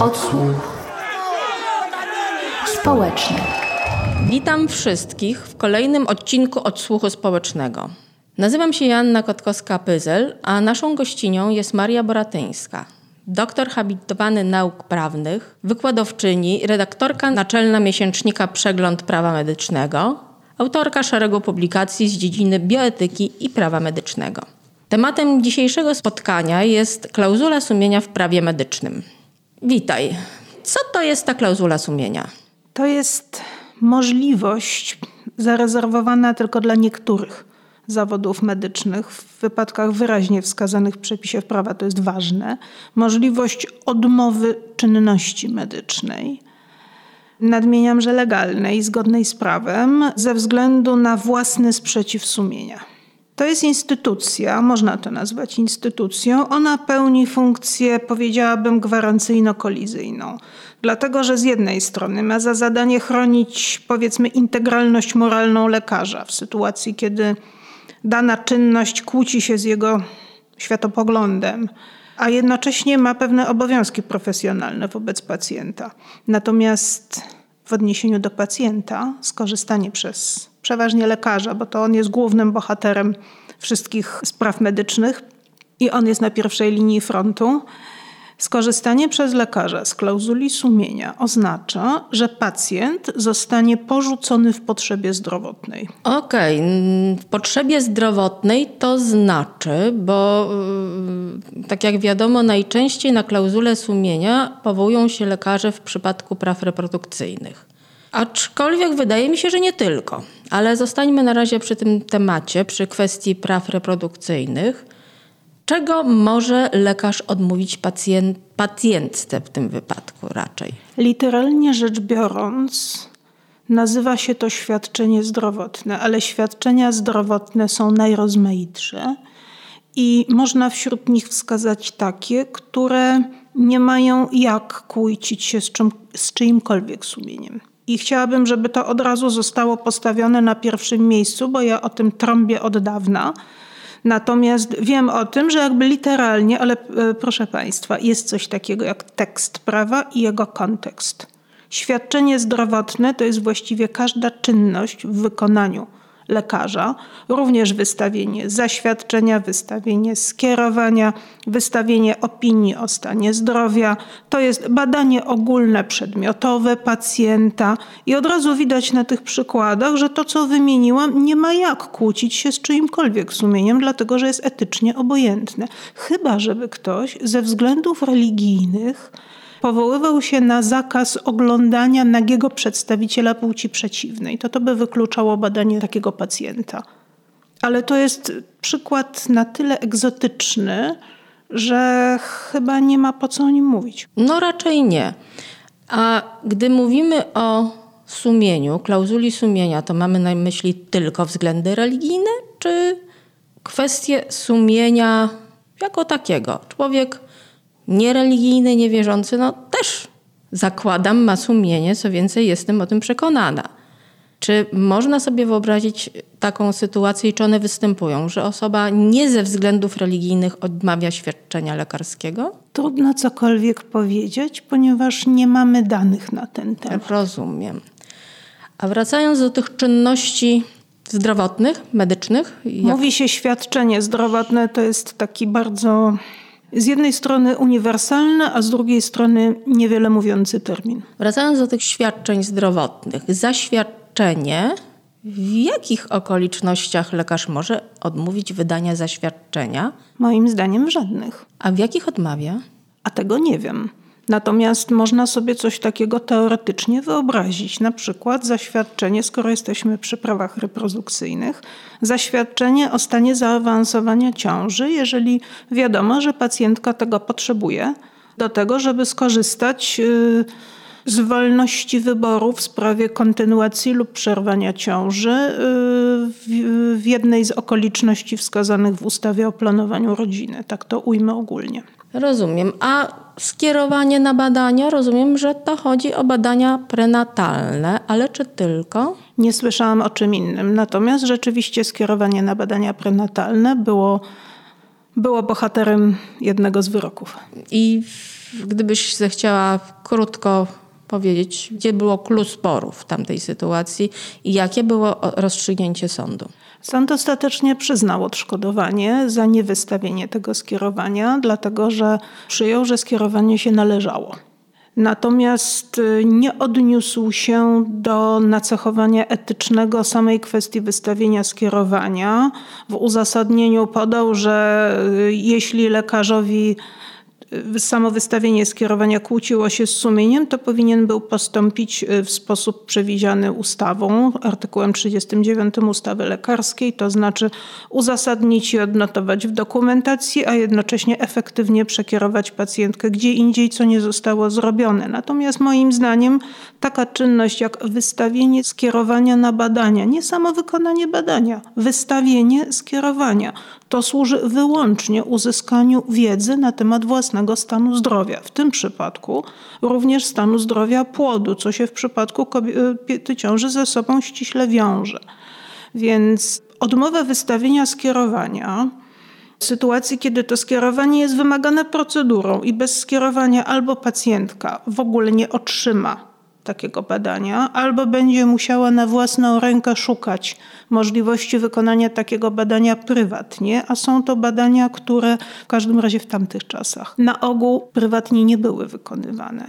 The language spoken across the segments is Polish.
Odsłuch społeczny. Witam wszystkich w kolejnym odcinku Odsłuchu Społecznego. Nazywam się Joanna Kotkowska-Pyzel, a naszą gościnią jest Maria Boratyńska, doktor habilitowany nauk prawnych, wykładowczyni, redaktorka naczelna miesięcznika Przegląd Prawa Medycznego, autorka szeregu publikacji z dziedziny bioetyki i prawa medycznego. Tematem dzisiejszego spotkania jest klauzula sumienia w prawie medycznym. Witaj. Co to jest ta klauzula sumienia? To jest możliwość zarezerwowana tylko dla niektórych zawodów medycznych, w wypadkach wyraźnie wskazanych w przepisie prawa, to jest ważne, możliwość odmowy czynności medycznej. Nadmieniam, że legalnej, zgodnej z prawem, ze względu na własny sprzeciw sumienia. To jest instytucja, można to nazwać instytucją. Ona pełni funkcję, powiedziałabym, gwarancyjno-kolizyjną. Dlatego, że z jednej strony ma za zadanie chronić, powiedzmy, integralność moralną lekarza w sytuacji, kiedy dana czynność kłóci się z jego światopoglądem, a jednocześnie ma pewne obowiązki profesjonalne wobec pacjenta. Natomiast w odniesieniu do pacjenta skorzystanie przez przeważnie lekarza, bo to on jest głównym bohaterem wszystkich spraw medycznych i on jest na pierwszej linii frontu. Skorzystanie przez lekarza z klauzuli sumienia oznacza, że pacjent zostanie porzucony w potrzebie zdrowotnej. Okej, okay. w potrzebie zdrowotnej to znaczy, bo y, tak jak wiadomo, najczęściej na klauzulę sumienia powołują się lekarze w przypadku praw reprodukcyjnych. Aczkolwiek wydaje mi się, że nie tylko. Ale zostańmy na razie przy tym temacie, przy kwestii praw reprodukcyjnych. Czego może lekarz odmówić pacjent, pacjentce w tym wypadku raczej? Literalnie rzecz biorąc, nazywa się to świadczenie zdrowotne, ale świadczenia zdrowotne są najrozmaitsze i można wśród nich wskazać takie, które nie mają jak kłócić się z, czym, z czyimkolwiek sumieniem. I chciałabym, żeby to od razu zostało postawione na pierwszym miejscu, bo ja o tym trąbię od dawna. Natomiast wiem o tym, że jakby literalnie, ale e, proszę Państwa, jest coś takiego jak tekst prawa i jego kontekst. Świadczenie zdrowotne to jest właściwie każda czynność w wykonaniu lekarza, również wystawienie zaświadczenia, wystawienie skierowania, wystawienie opinii o stanie zdrowia. To jest badanie ogólne, przedmiotowe pacjenta i od razu widać na tych przykładach, że to, co wymieniłam, nie ma jak kłócić się z czyimkolwiek sumieniem, dlatego że jest etycznie obojętne. Chyba, żeby ktoś ze względów religijnych powoływał się na zakaz oglądania nagiego przedstawiciela płci przeciwnej. To to by wykluczało badanie takiego pacjenta. Ale to jest przykład na tyle egzotyczny, że chyba nie ma po co o nim mówić. No raczej nie. A gdy mówimy o sumieniu, klauzuli sumienia, to mamy na myśli tylko względy religijne, czy kwestie sumienia jako takiego? Człowiek niereligijny, niewierzący, no też zakładam, ma sumienie, co więcej, jestem o tym przekonana. Czy można sobie wyobrazić taką sytuację, czy one występują, że osoba nie ze względów religijnych odmawia świadczenia lekarskiego? Trudno cokolwiek powiedzieć, ponieważ nie mamy danych na ten temat. Rozumiem. A wracając do tych czynności zdrowotnych, medycznych. Mówi się świadczenie zdrowotne, to jest taki bardzo z jednej strony uniwersalny, a z drugiej strony niewiele mówiący termin. Wracając do tych świadczeń zdrowotnych, zaświadczenie w jakich okolicznościach lekarz może odmówić wydania zaświadczenia? Moim zdaniem w żadnych. A w jakich odmawia? A tego nie wiem. Natomiast można sobie coś takiego teoretycznie wyobrazić, na przykład zaświadczenie, skoro jesteśmy przy prawach reprodukcyjnych, zaświadczenie o stanie zaawansowania ciąży, jeżeli wiadomo, że pacjentka tego potrzebuje, do tego, żeby skorzystać y, z wolności wyboru w sprawie kontynuacji lub przerwania ciąży y, w jednej z okoliczności wskazanych w ustawie o planowaniu rodziny. Tak to ujmę ogólnie. Rozumiem. A skierowanie na badania, rozumiem, że to chodzi o badania prenatalne, ale czy tylko? Nie słyszałam o czym innym. Natomiast rzeczywiście skierowanie na badania prenatalne było, było bohaterem jednego z wyroków. I gdybyś zechciała krótko powiedzieć, gdzie było klucz sporu w tamtej sytuacji i jakie było rozstrzygnięcie sądu? Sąd ostatecznie przyznał odszkodowanie za niewystawienie tego skierowania, dlatego że przyjął, że skierowanie się należało. Natomiast y, nie odniósł się do nacechowania etycznego samej kwestii wystawienia skierowania. W uzasadnieniu podał, że y, jeśli lekarzowi samo wystawienie skierowania kłóciło się z sumieniem, to powinien był postąpić e, w sposób przewidziany ustawą, artykułem 39 ustawy lekarskiej, to znaczy uzasadnić i odnotować w dokumentacji, a jednocześnie efektywnie przekierować pacjentkę gdzie indziej, co nie zostało zrobione. Natomiast moim zdaniem taka czynność jak wystawienie skierowania na badania, nie samo wykonanie badania, wystawienie skierowania, to służy wyłącznie uzyskaniu wiedzy na temat stanu zdrowia. W tym przypadku również stanu zdrowia płodu, co się w przypadku kobiety ciąży ze sobą ściśle wiąże. Więc odmowa wystawienia skierowania w sytuacji, kiedy to skierowanie jest wymagane procedurą i bez skierowania albo pacjentka w ogóle nie otrzyma takiego badania, albo będzie musiała na własną rękę szukać możliwości wykonania takiego badania prywatnie, a są to badania, które w każdym razie w tamtych czasach na ogół prywatnie nie były wykonywane.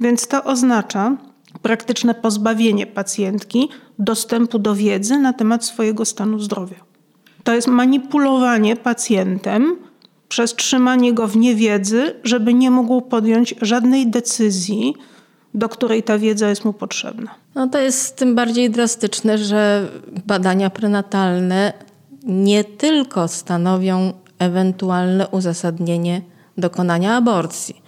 Więc to oznacza praktyczne pozbawienie pacjentki dostępu do wiedzy na temat swojego stanu zdrowia. To jest manipulowanie pacjentem przez trzymanie go w niewiedzy, żeby nie mógł podjąć żadnej decyzji, do której ta wiedza jest mu potrzebna. No to jest tym bardziej drastyczne, że badania prenatalne nie tylko stanowią ewentualne uzasadnienie dokonania aborcji.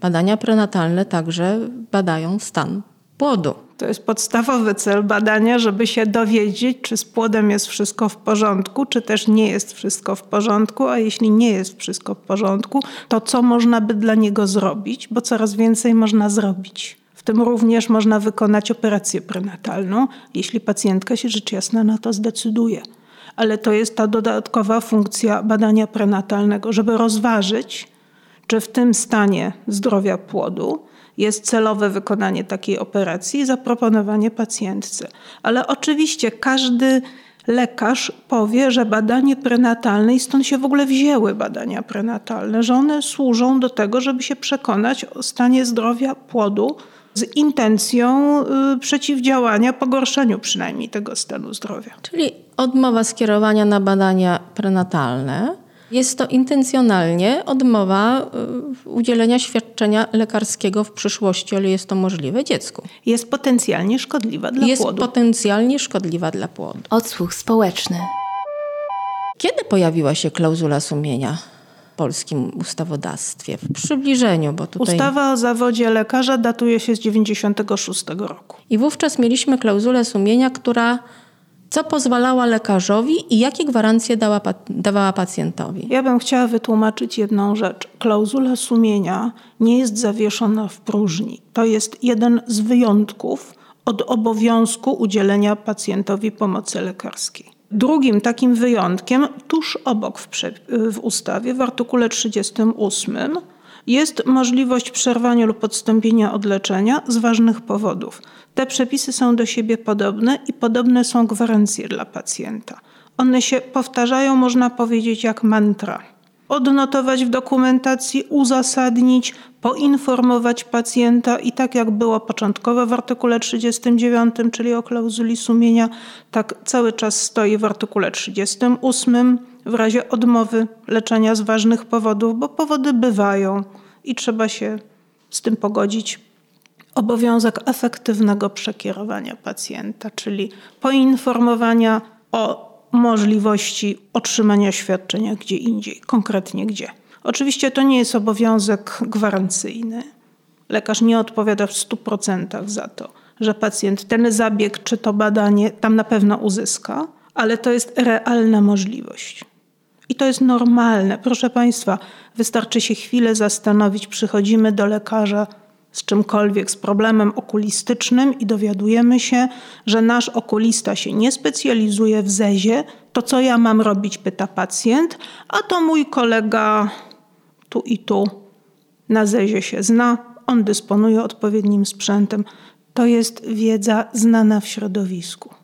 Badania prenatalne także badają stan płodu. To jest podstawowy cel badania, żeby się dowiedzieć, czy z płodem jest wszystko w porządku, czy też nie jest wszystko w porządku, a jeśli nie jest wszystko w porządku, to co można by dla niego zrobić, bo coraz więcej można zrobić tym również można wykonać operację prenatalną, jeśli pacjentka się rzecz jasna na to zdecyduje. Ale to jest ta dodatkowa funkcja badania prenatalnego, żeby rozważyć, czy w tym stanie zdrowia płodu jest celowe wykonanie takiej operacji i zaproponowanie pacjentce. Ale oczywiście każdy lekarz powie, że badanie prenatalne i stąd się w ogóle wzięły badania prenatalne, że one służą do tego, żeby się przekonać o stanie zdrowia płodu z intencją y, przeciwdziałania pogorszeniu przynajmniej tego stanu zdrowia. Czyli odmowa skierowania na badania prenatalne. Jest to intencjonalnie odmowa y, udzielenia świadczenia lekarskiego w przyszłości, ale jest to możliwe dziecku. Jest potencjalnie szkodliwa dla jest płodu. Jest potencjalnie szkodliwa dla płodu. Odsłuch społeczny. Kiedy pojawiła się klauzula sumienia? Polskim ustawodawstwie. W przybliżeniu, bo tutaj... Ustawa o zawodzie lekarza datuje się z 96 roku. I wówczas mieliśmy klauzulę sumienia, która co pozwalała lekarzowi i jakie gwarancje dała, dawała pacjentowi? Ja bym chciała wytłumaczyć jedną rzecz. Klauzula sumienia nie jest zawieszona w próżni. To jest jeden z wyjątków od obowiązku udzielenia pacjentowi pomocy lekarskiej. Drugim takim wyjątkiem, tuż obok w, w, ustawie, w artykule 38, jest możliwość przerwania lub odstąpienia od leczenia z ważnych powodów. Te przepisy są do siebie podobne i podobne są gwarancje dla pacjenta. One się powtarzają, można powiedzieć, jak mantra odnotować w dokumentacji, uzasadnić, poinformować pacjenta i tak jak było początkowo w artykule 39, czyli o klauzuli sumienia, tak cały czas stoi w artykule 38 w razie odmowy leczenia z ważnych powodów, bo powody bywają i trzeba się z tym pogodzić. Obowiązek efektywnego przekierowania pacjenta, czyli poinformowania o możliwości otrzymania świadczenia gdzie indziej, konkretnie gdzie. Oczywiście to nie jest obowiązek gwarancyjny. Lekarz nie odpowiada w 100% za to, że pacjent ten zabieg czy to badanie tam na pewno uzyska, ale to jest realna możliwość. I to jest normalne. Proszę Państwa, wystarczy się chwilę zastanowić. Przychodzimy do lekarza z czymkolwiek, z problemem okulistycznym i dowiadujemy się, że nasz okulista się nie specjalizuje w zezie, to co ja mam robić, pyta pacjent, a to mój kolega tu i tu na zezie się zna, on dysponuje odpowiednim sprzętem. To jest wiedza znana w środowisku.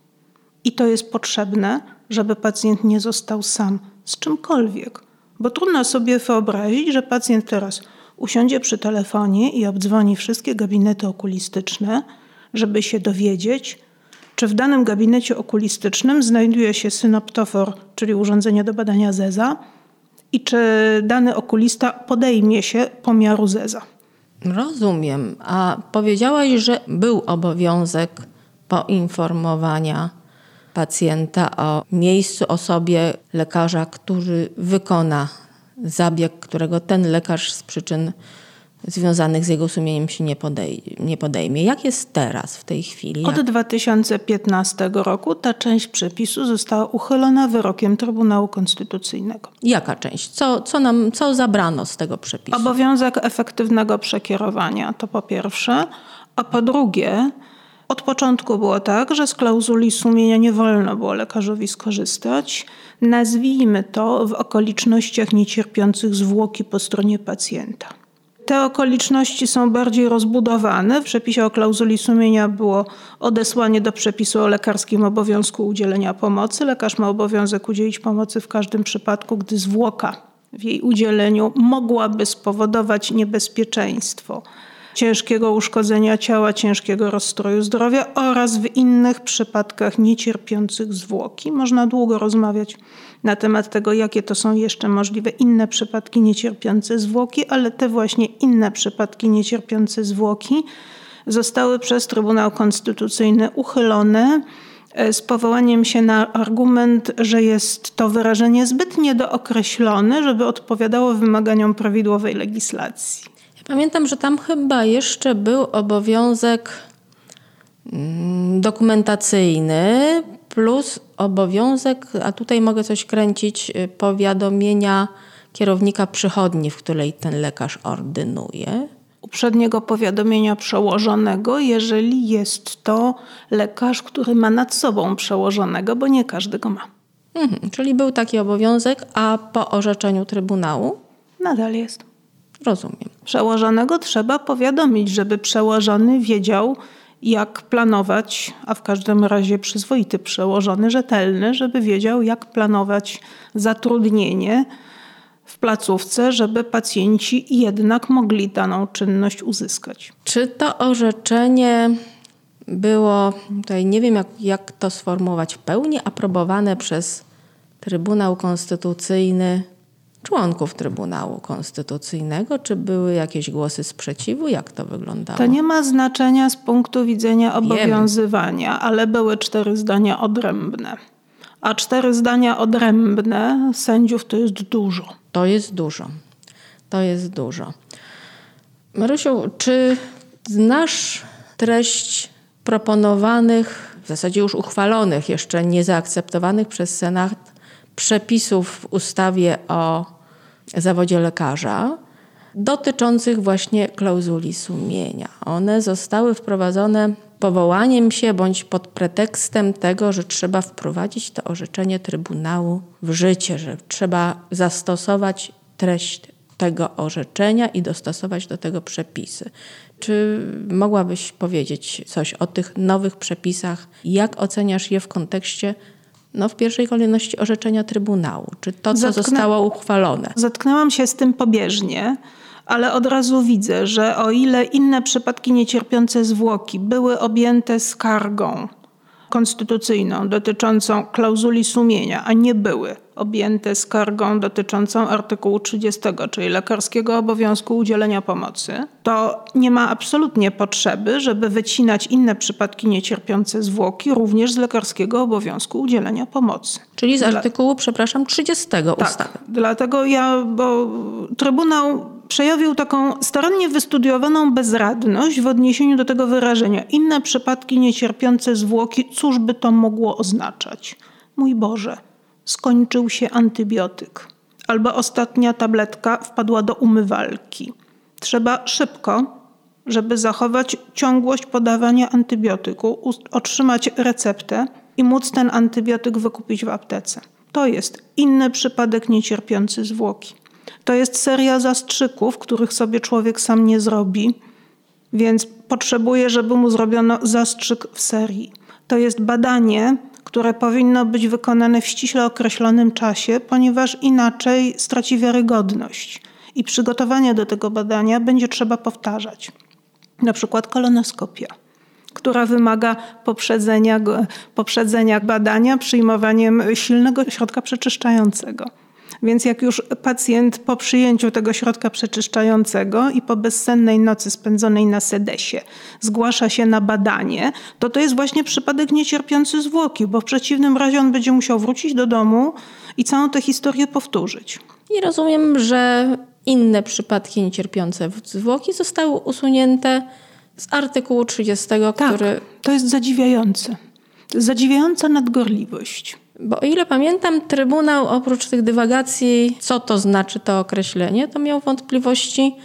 I to jest potrzebne, żeby pacjent nie został sam z czymkolwiek. Bo trudno sobie wyobrazić, że pacjent teraz usiądzie przy telefonie i obdzwoni wszystkie gabinety okulistyczne, żeby się dowiedzieć, czy w danym gabinecie okulistycznym znajduje się synoptofor, czyli urządzenie do badania zeza, i czy dany okulista podejmie się pomiaru zeza. Rozumiem. A powiedziałaś, że był obowiązek poinformowania pacjenta o miejscu, osobie lekarza, który wykona zabieg, którego ten lekarz z przyczyn związanych z jego sumieniem się nie, podej nie podejmie. Jak jest teraz, w tej chwili? Od 2015 roku ta część przepisu została uchylona wyrokiem Trybunału Konstytucyjnego. Jaka część? Co, co, nam, co zabrano z tego przepisu? Obowiązek efektywnego przekierowania, to po pierwsze. A po drugie, od początku było tak, że z klauzuli sumienia nie wolno było lekarzowi skorzystać. Nazwijmy to w okolicznościach niecierpiących zwłoki po stronie pacjenta. Te okoliczności są bardziej rozbudowane. W przepisie o klauzuli sumienia było odesłanie do przepisu o lekarskim obowiązku udzielenia pomocy. Lekarz ma obowiązek udzielić pomocy w każdym przypadku, gdy zwłoka w jej udzieleniu mogłaby spowodować niebezpieczeństwo ciężkiego uszkodzenia ciała, ciężkiego rozstroju zdrowia oraz w innych przypadkach niecierpiących zwłoki. Można długo rozmawiać na temat tego, jakie to są jeszcze możliwe inne przypadki niecierpiące zwłoki, ale te właśnie inne przypadki niecierpiące zwłoki zostały przez Trybunał Konstytucyjny uchylone e, z powołaniem się na argument, że jest to wyrażenie zbyt niedookreślone, żeby odpowiadało wymaganiom prawidłowej legislacji. Pamiętam, że tam chyba jeszcze był obowiązek mm, dokumentacyjny plus obowiązek, a tutaj mogę coś kręcić, y, powiadomienia kierownika przychodni, w której ten lekarz ordynuje. Uprzedniego powiadomienia przełożonego, jeżeli jest to lekarz, który ma nad sobą przełożonego, bo nie każdy go ma. Mhm, czyli był taki obowiązek, a po orzeczeniu Trybunału? Nadal jest. Rozumiem. Przełożonego trzeba powiadomić, żeby przełożony wiedział, jak planować, a w każdym razie przyzwoity przełożony, rzetelny, żeby wiedział, jak planować zatrudnienie w placówce, żeby pacjenci jednak mogli daną czynność uzyskać. Czy to orzeczenie było, tutaj nie wiem jak, jak to sformułować, w pełni aprobowane przez Trybunał Konstytucyjny członków Trybunału Konstytucyjnego? Czy były jakieś głosy sprzeciwu? Jak to wyglądało? To nie ma znaczenia z punktu widzenia obowiązywania, ale były cztery zdania odrębne. A cztery zdania odrębne sędziów to jest dużo. To jest dużo. To jest dużo. Marysiu, czy znasz treść proponowanych, w zasadzie już uchwalonych, jeszcze nie zaakceptowanych przez Senat przepisów w ustawie o zawodzie lekarza dotyczących właśnie klauzuli sumienia. One zostały wprowadzone powołaniem się bądź pod pretekstem tego, że trzeba wprowadzić to orzeczenie Trybunału w życie, że trzeba zastosować treść tego orzeczenia i dostosować do tego przepisy. Czy mogłabyś powiedzieć coś o tych nowych przepisach? Jak oceniasz je w kontekście no, w pierwszej kolejności orzeczenia Trybunału, czy to, co Zatknę... zostało uchwalone? Zatknęłam się z tym pobieżnie, ale od razu widzę, że o ile inne przypadki niecierpiące zwłoki były objęte skargą konstytucyjną dotyczącą klauzuli sumienia, a nie były objęte skargą dotyczącą artykułu 30, czyli lekarskiego obowiązku udzielenia pomocy, to nie ma absolutnie potrzeby, żeby wycinać inne przypadki niecierpiące zwłoki również z lekarskiego obowiązku udzielenia pomocy. Czyli z artykułu, Dla... przepraszam, 30 tak, ustawy. Dlatego ja, bo Trybunał przejawił taką starannie wystudiowaną bezradność w odniesieniu do tego wyrażenia. Inne przypadki niecierpiące zwłoki, cóż by to mogło oznaczać? Mój Boże, skończył się antybiotyk, albo ostatnia tabletka wpadła do umywalki. Trzeba szybko, żeby zachować ciągłość podawania antybiotyku, otrzymać receptę i móc ten antybiotyk wykupić w aptece. To jest inny przypadek niecierpiący zwłoki. To jest seria zastrzyków, których sobie człowiek sam nie zrobi, więc potrzebuje, żeby mu zrobiono zastrzyk w serii. To jest badanie, które powinno być wykonane w ściśle określonym czasie, ponieważ inaczej straci wiarygodność. I przygotowanie do tego badania będzie trzeba powtarzać. Na przykład kolonoskopia, która wymaga poprzedzenia, poprzedzenia badania przyjmowaniem silnego środka przeczyszczającego. Więc jak już pacjent po przyjęciu tego środka przeczyszczającego i po bezsennej nocy spędzonej na sedesie zgłasza się na badanie, to to jest właśnie przypadek niecierpiący zwłoki, bo w przeciwnym razie on będzie musiał wrócić do domu i całą tę historię powtórzyć. I rozumiem, że inne przypadki niecierpiące zwłoki zostały usunięte z artykułu 30, tak, który... to jest zadziwiające. Zadziwiająca nadgorliwość. Bo o ile pamiętam, Trybunał oprócz tych dywagacji, co to znaczy to określenie, to miał wątpliwości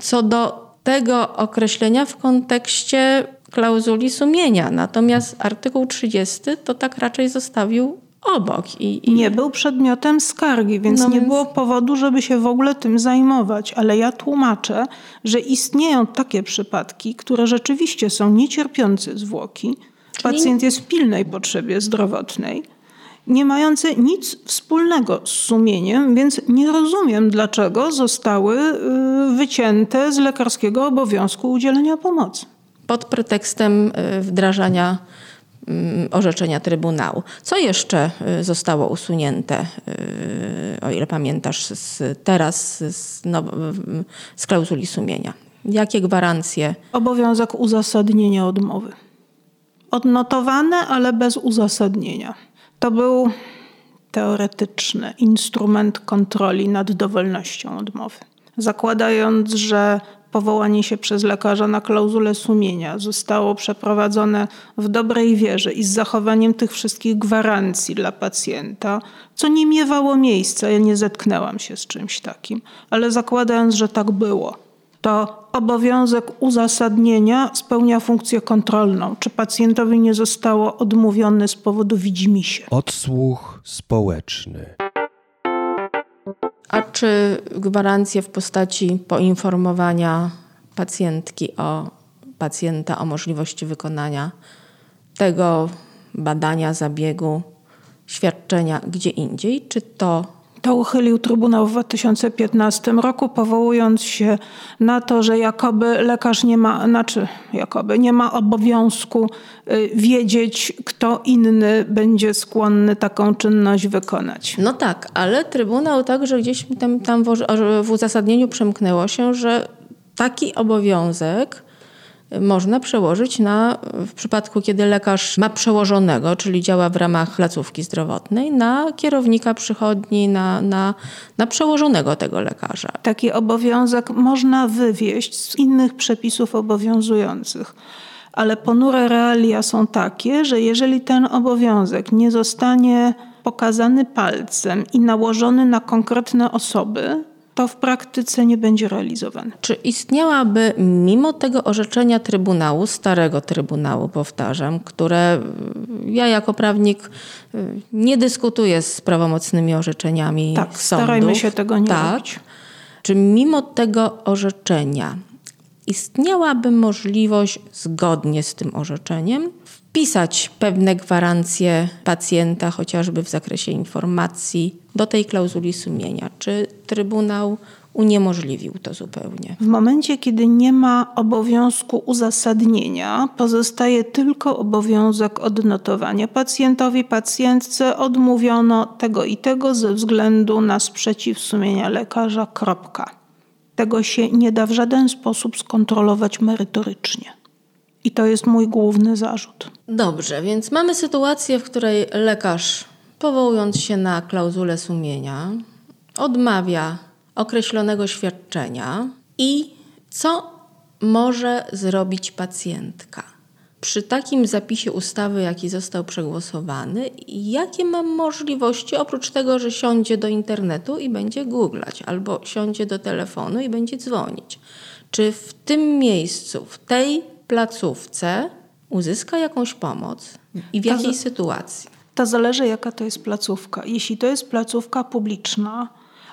co do tego określenia w kontekście klauzuli sumienia. Natomiast artykuł 30 to tak raczej zostawił obok. I, i... Nie był przedmiotem skargi, więc no nie więc... było powodu, żeby się w ogóle tym zajmować. Ale ja tłumaczę, że istnieją takie przypadki, które rzeczywiście są niecierpiące zwłoki, Pacjent jest w pilnej potrzebie zdrowotnej, nie mający nic wspólnego z sumieniem, więc nie rozumiem, dlaczego zostały y, wycięte z lekarskiego obowiązku udzielenia pomocy. Pod pretekstem y, wdrażania mm, orzeczenia Trybunału. Co jeszcze y, zostało usunięte, o ile pamiętasz, z, teraz z, no, z klauzuli sumienia? Jakie gwarancje? Obowiązek uzasadnienia odmowy odnotowane, ale bez uzasadnienia. To był teoretyczny instrument kontroli nad dowolnością odmowy. Zakładając, że powołanie się przez lekarza na klauzulę sumienia zostało przeprowadzone w dobrej wierze i z zachowaniem tych wszystkich gwarancji dla pacjenta, co nie miewało miejsca, ja nie zetknęłam się z czymś takim, ale zakładając, że tak było, to obowiązek uzasadnienia spełnia funkcję kontrolną. Czy pacjentowi nie zostało odmówione z powodu widzimisię? Odsłuch społeczny. A czy gwarancje w postaci poinformowania pacjentki o pacjenta o możliwości wykonania tego badania, zabiegu, świadczenia gdzie indziej, czy to to uchylił Trybunał w 2015 roku, powołując się na to, że jakoby lekarz nie ma, znaczy jakoby nie ma obowiązku y, wiedzieć, kto inny będzie skłonny taką czynność wykonać. No tak, ale Trybunał także gdzieś tam, tam w, w uzasadnieniu przemknęło się, że taki obowiązek można przełożyć na, w przypadku kiedy lekarz ma przełożonego, czyli działa w ramach placówki zdrowotnej, na kierownika przychodni, na, na, na przełożonego tego lekarza. Taki obowiązek można wywieść z innych przepisów obowiązujących. Ale ponure realia są takie, że jeżeli ten obowiązek nie zostanie pokazany palcem i nałożony na konkretne osoby, to w praktyce nie będzie realizowane. Czy istniałaby mimo tego orzeczenia Trybunału, starego Trybunału, powtarzam, które ja jako prawnik y, nie dyskutuję z prawomocnymi orzeczeniami tak, sądów. starajmy się tego nie tak, robić. Czy mimo tego orzeczenia istniałaby możliwość zgodnie z tym orzeczeniem wpisać pewne gwarancje pacjenta, chociażby w zakresie informacji, do tej klauzuli sumienia. Czy Trybunał uniemożliwił to zupełnie? W momencie, kiedy nie ma obowiązku uzasadnienia, pozostaje tylko obowiązek odnotowania. Pacjentowi, pacjentce odmówiono tego i tego ze względu na sprzeciw sumienia lekarza. Kropka. Tego się nie da w żaden sposób skontrolować merytorycznie. I to jest mój główny zarzut. Dobrze, więc mamy sytuację, w której lekarz, powołując się na klauzulę sumienia, odmawia określonego świadczenia i co może zrobić pacjentka? Przy takim zapisie ustawy, jaki został przegłosowany, jakie mam możliwości, oprócz tego, że siądzie do internetu i będzie googlać, albo siądzie do telefonu i będzie dzwonić? Czy w tym miejscu, w tej placówce uzyska jakąś pomoc i w jakiej sytuacji? To zależy, jaka to jest placówka. Jeśli to jest placówka publiczna,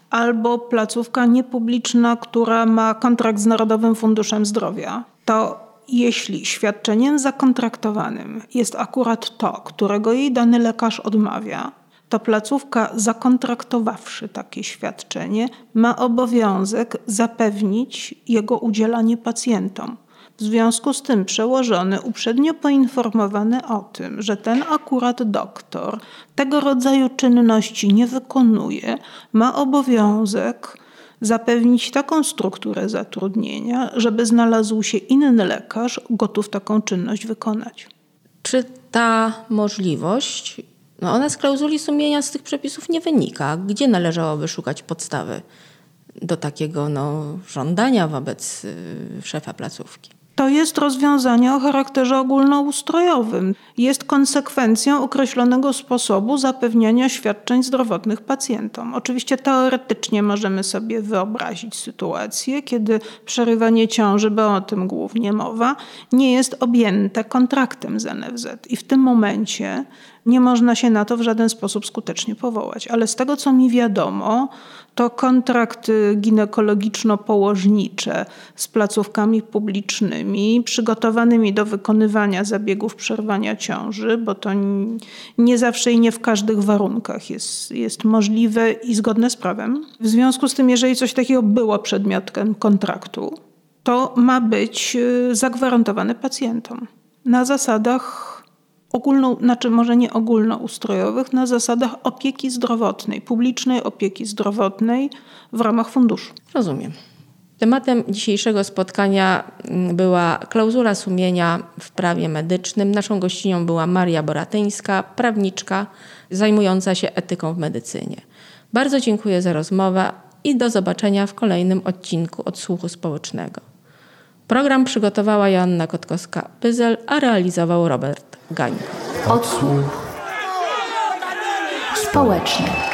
albo placówka niepubliczna, która ma kontrakt z Narodowym Funduszem Zdrowia, to jeśli świadczeniem zakontraktowanym jest akurat to, którego jej dany lekarz odmawia, to placówka zakontraktowawszy takie świadczenie ma obowiązek zapewnić jego udzielanie pacjentom. W związku z tym przełożony uprzednio poinformowany o tym, że ten akurat doktor tego rodzaju czynności nie wykonuje, ma obowiązek zapewnić taką strukturę zatrudnienia, żeby znalazł się inny lekarz gotów taką czynność wykonać. Czy ta możliwość, no ona z klauzuli sumienia z tych przepisów nie wynika? Gdzie należałoby szukać podstawy do takiego no, żądania wobec y, szefa placówki? To jest rozwiązanie o charakterze ogólnoustrojowym. Jest konsekwencją określonego sposobu zapewniania świadczeń zdrowotnych pacjentom. Oczywiście teoretycznie możemy sobie wyobrazić sytuację, kiedy przerywanie ciąży, bo o tym głównie mowa, nie jest objęte kontraktem z NFZ. I w tym momencie nie można się na to w żaden sposób skutecznie powołać. Ale z tego, co mi wiadomo, to kontrakty ginekologiczno-położnicze z placówkami publicznymi, przygotowanymi do wykonywania zabiegów przerwania ciąży, bo to nie zawsze i nie w każdych warunkach jest, jest możliwe i zgodne z prawem. W związku z tym, jeżeli coś takiego było przedmiotem kontraktu, to ma być y, zagwarantowane pacjentom na zasadach ogólną, znaczy może nie ogólnoustrojowych, na zasadach opieki zdrowotnej, publicznej opieki zdrowotnej w ramach funduszu. Rozumiem. Tematem dzisiejszego spotkania mm, była klauzula sumienia w prawie medycznym. Naszą gościnią była Maria Boratyńska, prawniczka zajmująca się etyką w medycynie. Bardzo dziękuję za rozmowę i do zobaczenia w kolejnym odcinku Odsłuchu Społecznego. Program przygotowała Joanna Kotkowska-Pyzel, a realizował Robert Gań. Odsłuch społeczny.